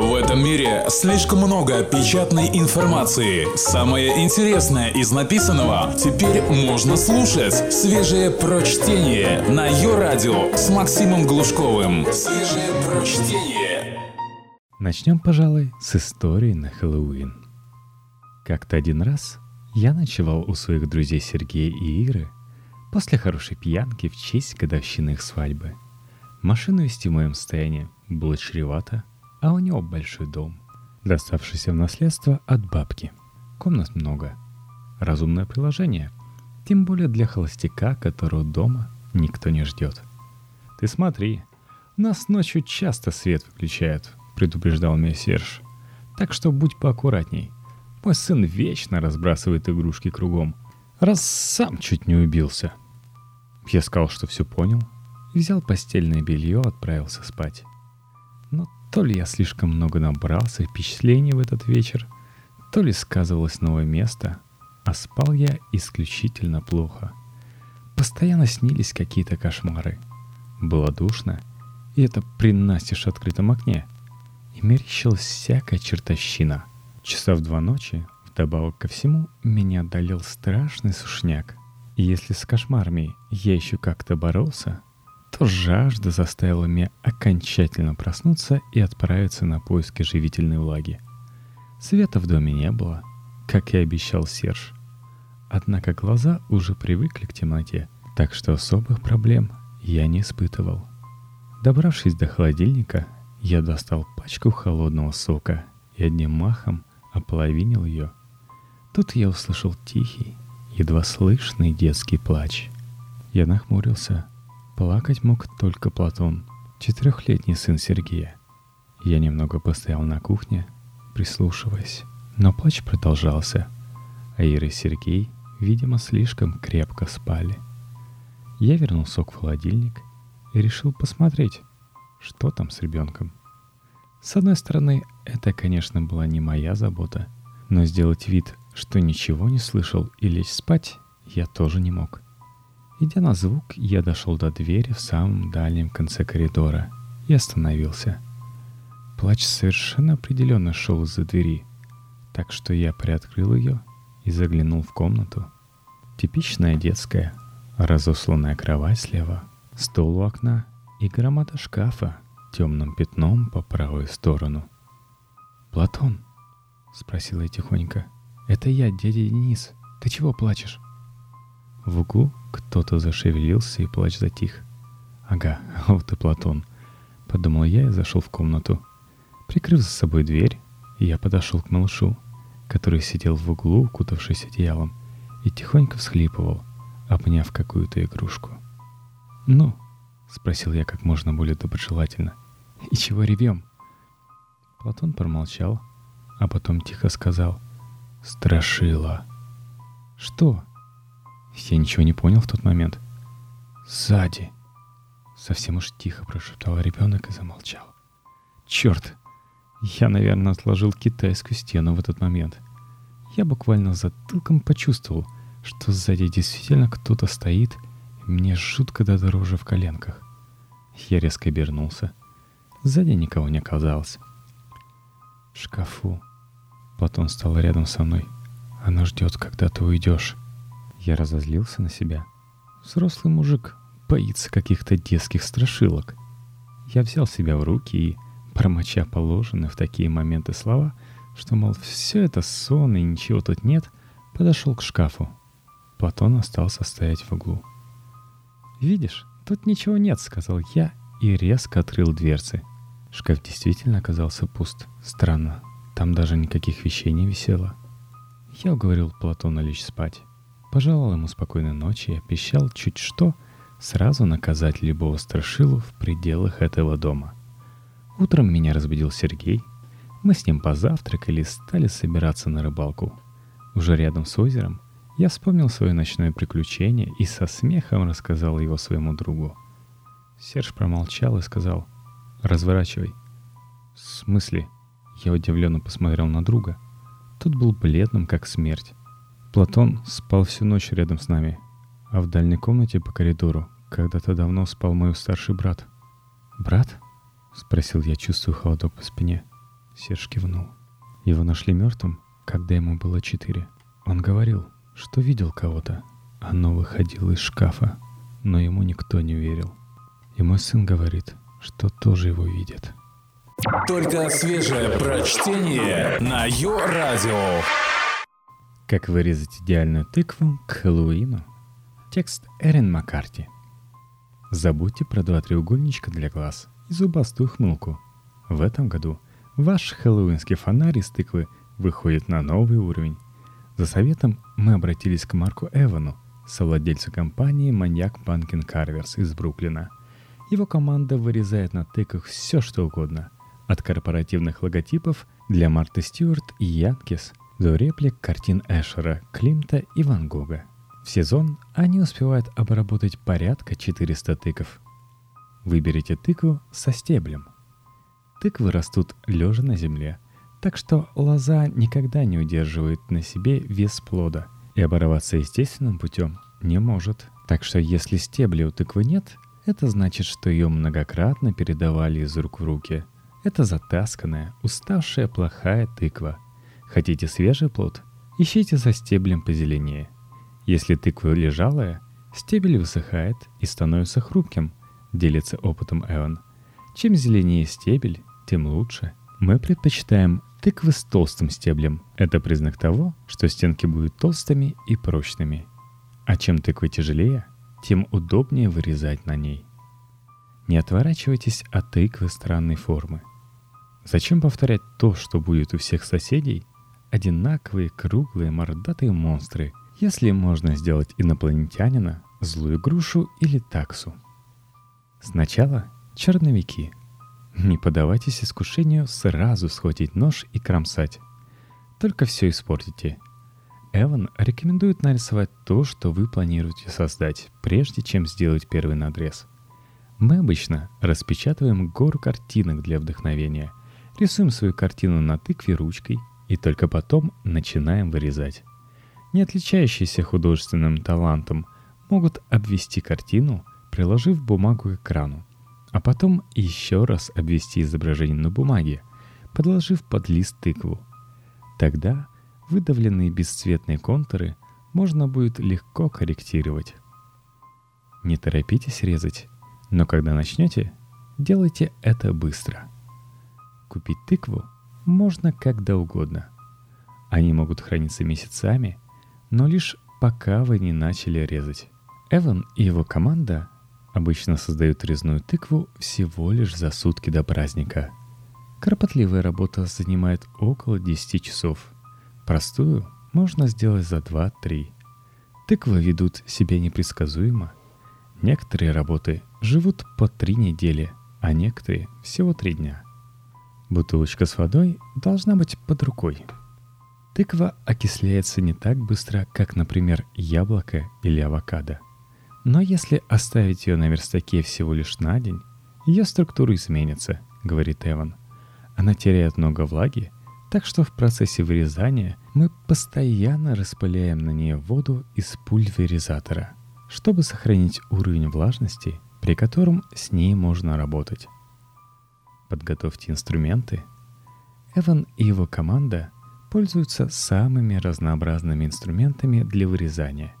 В этом мире слишком много печатной информации. Самое интересное из написанного теперь можно слушать. Свежее прочтение на ее радио с Максимом Глушковым. Свежее прочтение. Начнем, пожалуй, с истории на Хэллоуин. Как-то один раз я ночевал у своих друзей Сергея и Иры после хорошей пьянки в честь годовщины их свадьбы. Машину вести в моем состоянии было чревато, а у него большой дом, доставшийся в наследство от бабки. Комнат много. Разумное приложение, тем более для холостяка, которого дома никто не ждет. «Ты смотри, нас ночью часто свет выключают», — предупреждал меня Серж. «Так что будь поаккуратней. Мой сын вечно разбрасывает игрушки кругом, раз сам чуть не убился». Я сказал, что все понял, взял постельное белье, отправился спать. То ли я слишком много набрался впечатлений в этот вечер, то ли сказывалось новое место, а спал я исключительно плохо. Постоянно снились какие-то кошмары. Было душно, и это при настежь открытом окне. И мерещилась всякая чертовщина. Часа в два ночи, вдобавок ко всему, меня одолел страшный сушняк. И если с кошмарами я еще как-то боролся, то жажда заставила меня окончательно проснуться и отправиться на поиски живительной влаги. Света в доме не было, как и обещал Серж. Однако глаза уже привыкли к темноте, так что особых проблем я не испытывал. Добравшись до холодильника, я достал пачку холодного сока и одним махом ополовинил ее. Тут я услышал тихий, едва слышный детский плач. Я нахмурился – Плакать мог только Платон, четырехлетний сын Сергея. Я немного постоял на кухне, прислушиваясь, но плач продолжался, а Ира и Сергей, видимо, слишком крепко спали. Я вернул сок в холодильник и решил посмотреть, что там с ребенком. С одной стороны, это, конечно, была не моя забота, но сделать вид, что ничего не слышал и лечь спать, я тоже не мог. Идя на звук, я дошел до двери в самом дальнем конце коридора и остановился. Плач совершенно определенно шел из-за двери, так что я приоткрыл ее и заглянул в комнату. Типичная детская, разосланная кровать слева, стол у окна и громада шкафа темным пятном по правую сторону. «Платон?» — спросила я тихонько. «Это я, дядя Денис. Ты чего плачешь?» В углу кто-то зашевелился, и плач затих. «Ага, вот и Платон», — подумал я и зашел в комнату. Прикрыв за собой дверь, я подошел к малышу, который сидел в углу, укутавшись одеялом, и тихонько всхлипывал, обняв какую-то игрушку. «Ну?» — спросил я как можно более доброжелательно. «И чего ревем?» Платон промолчал, а потом тихо сказал «Страшила». «Что?» Я ничего не понял в тот момент. «Сзади!» Совсем уж тихо прошептал ребенок и замолчал. «Черт! Я, наверное, отложил китайскую стену в этот момент. Я буквально затылком почувствовал, что сзади действительно кто-то стоит, и мне жутко до дрожи в коленках. Я резко обернулся. Сзади никого не оказалось. В шкафу. Платон стал рядом со мной. Она ждет, когда ты уйдешь. Я разозлился на себя. Взрослый мужик боится каких-то детских страшилок. Я взял себя в руки и, промоча положенные в такие моменты слова, что, мол, все это сон и ничего тут нет, подошел к шкафу. Платон остался стоять в углу. «Видишь, тут ничего нет», — сказал я и резко открыл дверцы. Шкаф действительно оказался пуст. Странно, там даже никаких вещей не висело. Я уговорил Платона лечь спать. Пожелал ему спокойной ночи и обещал чуть что сразу наказать любого страшилу в пределах этого дома. Утром меня разбудил Сергей. Мы с ним позавтракали и стали собираться на рыбалку. Уже рядом с озером я вспомнил свое ночное приключение и со смехом рассказал его своему другу. Серж промолчал и сказал «Разворачивай». «В смысле?» Я удивленно посмотрел на друга. Тот был бледным, как смерть. Платон спал всю ночь рядом с нами, а в дальней комнате по коридору когда-то давно спал мой старший брат. «Брат?» — спросил я, чувствуя холодок по спине. Серж кивнул. Его нашли мертвым, когда ему было четыре. Он говорил, что видел кого-то. Оно выходило из шкафа, но ему никто не верил. И мой сын говорит, что тоже его видит. Только свежее прочтение на Йо-Радио. Как вырезать идеальную тыкву к Хэллоуину? Текст Эрин Маккарти. Забудьте про два треугольничка для глаз и зубастую хмылку. В этом году ваш хэллоуинский фонарь из тыквы выходит на новый уровень. За советом мы обратились к Марку Эвану, совладельцу компании «Маньяк Панкин Карверс» из Бруклина. Его команда вырезает на тыках все что угодно, от корпоративных логотипов для Марты Стюарт и Янкис до реплик картин Эшера, Климта и Ван Гога. В сезон они успевают обработать порядка 400 тыков. Выберите тыкву со стеблем. Тыквы растут лежа на земле, так что лоза никогда не удерживает на себе вес плода и оборваться естественным путем не может. Так что если стебля у тыквы нет, это значит, что ее многократно передавали из рук в руки. Это затасканная, уставшая, плохая тыква. Хотите свежий плод? Ищите за стеблем позеленее – если тыква лежалая, стебель высыхает и становится хрупким, делится опытом Эван. Чем зеленее стебель, тем лучше. Мы предпочитаем тыквы с толстым стеблем. Это признак того, что стенки будут толстыми и прочными. А чем тыква тяжелее, тем удобнее вырезать на ней. Не отворачивайтесь от тыквы странной формы. Зачем повторять то, что будет у всех соседей? Одинаковые круглые мордатые монстры, если можно сделать инопланетянина, злую грушу или таксу. Сначала черновики. Не подавайтесь искушению сразу схватить нож и кромсать. Только все испортите. Эван рекомендует нарисовать то, что вы планируете создать, прежде чем сделать первый надрез. Мы обычно распечатываем гору картинок для вдохновения, рисуем свою картину на тыкве ручкой и только потом начинаем вырезать не отличающиеся художественным талантом, могут обвести картину, приложив бумагу к экрану, а потом еще раз обвести изображение на бумаге, подложив под лист тыкву. Тогда выдавленные бесцветные контуры можно будет легко корректировать. Не торопитесь резать, но когда начнете, делайте это быстро. Купить тыкву можно когда угодно. Они могут храниться месяцами – но лишь пока вы не начали резать. Эван и его команда обычно создают резную тыкву всего лишь за сутки до праздника. Кропотливая работа занимает около 10 часов. Простую можно сделать за 2-3. Тыквы ведут себя непредсказуемо. Некоторые работы живут по 3 недели, а некоторые всего 3 дня. Бутылочка с водой должна быть под рукой – Тыква окисляется не так быстро, как, например, яблоко или авокадо. Но если оставить ее на верстаке всего лишь на день, ее структура изменится, говорит Эван. Она теряет много влаги, так что в процессе вырезания мы постоянно распыляем на нее воду из пульверизатора, чтобы сохранить уровень влажности, при котором с ней можно работать. Подготовьте инструменты. Эван и его команда пользуются самыми разнообразными инструментами для вырезания,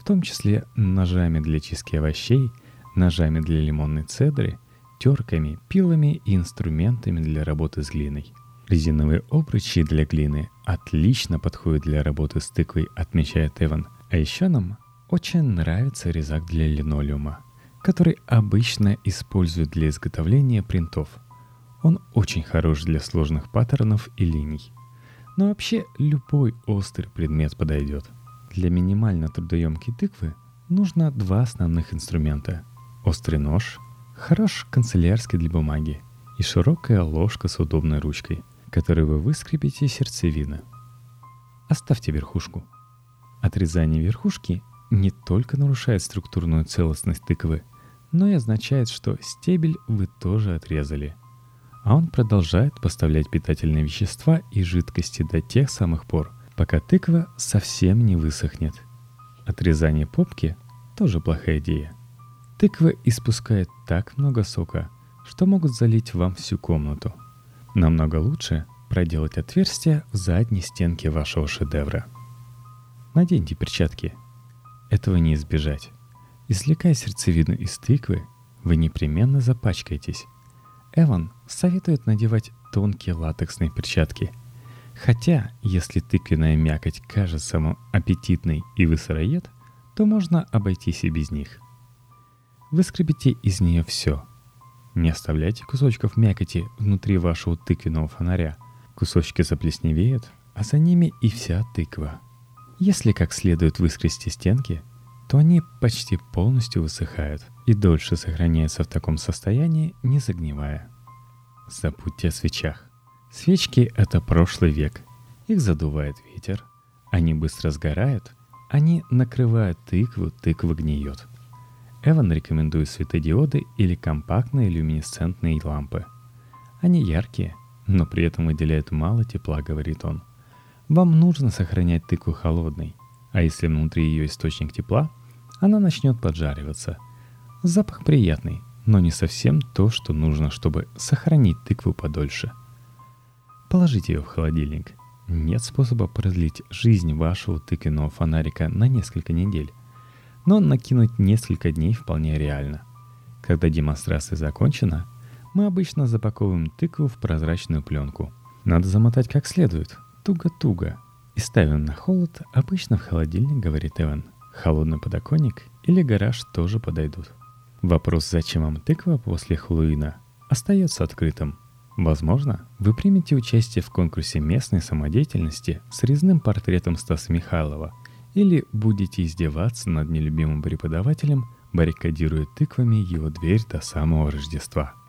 в том числе ножами для чистки овощей, ножами для лимонной цедры, терками, пилами и инструментами для работы с глиной. Резиновые обручи для глины отлично подходят для работы с тыквой, отмечает Эван. А еще нам очень нравится резак для линолеума, который обычно используют для изготовления принтов. Он очень хорош для сложных паттернов и линий. Но вообще любой острый предмет подойдет. Для минимально трудоемкой тыквы нужно два основных инструмента. Острый нож, хорош канцелярский для бумаги и широкая ложка с удобной ручкой, которой вы выскребете сердцевины. Оставьте верхушку. Отрезание верхушки не только нарушает структурную целостность тыквы, но и означает, что стебель вы тоже отрезали – а он продолжает поставлять питательные вещества и жидкости до тех самых пор, пока тыква совсем не высохнет. Отрезание попки – тоже плохая идея. Тыква испускает так много сока, что могут залить вам всю комнату. Намного лучше проделать отверстие в задней стенке вашего шедевра. Наденьте перчатки. Этого не избежать. Извлекая сердцевину из тыквы, вы непременно запачкаетесь. Эван советует надевать тонкие латексные перчатки. Хотя, если тыквенная мякоть кажется вам аппетитной и вы сыроед, то можно обойтись и без них. Выскребите из нее все. Не оставляйте кусочков мякоти внутри вашего тыквенного фонаря. Кусочки заплесневеют, а за ними и вся тыква. Если как следует выскрести стенки, то они почти полностью высыхают и дольше сохраняются в таком состоянии, не загнивая. Забудьте о свечах. Свечки — это прошлый век. Их задувает ветер, они быстро сгорают, они накрывают тыкву, тыква гниет. Эван рекомендует светодиоды или компактные люминесцентные лампы. Они яркие, но при этом выделяют мало тепла, говорит он. Вам нужно сохранять тыкву холодной, а если внутри ее источник тепла, она начнет поджариваться. Запах приятный, но не совсем то, что нужно, чтобы сохранить тыкву подольше. Положите ее в холодильник. Нет способа продлить жизнь вашего тыквенного фонарика на несколько недель. Но накинуть несколько дней вполне реально. Когда демонстрация закончена, мы обычно запаковываем тыкву в прозрачную пленку. Надо замотать как следует, туго-туго. И ставим на холод, обычно в холодильник, говорит Эван. Холодный подоконник или гараж тоже подойдут. Вопрос, зачем вам тыква после Хэллоуина, остается открытым. Возможно, вы примете участие в конкурсе местной самодеятельности с резным портретом Стаса Михайлова или будете издеваться над нелюбимым преподавателем, баррикадируя тыквами его дверь до самого Рождества –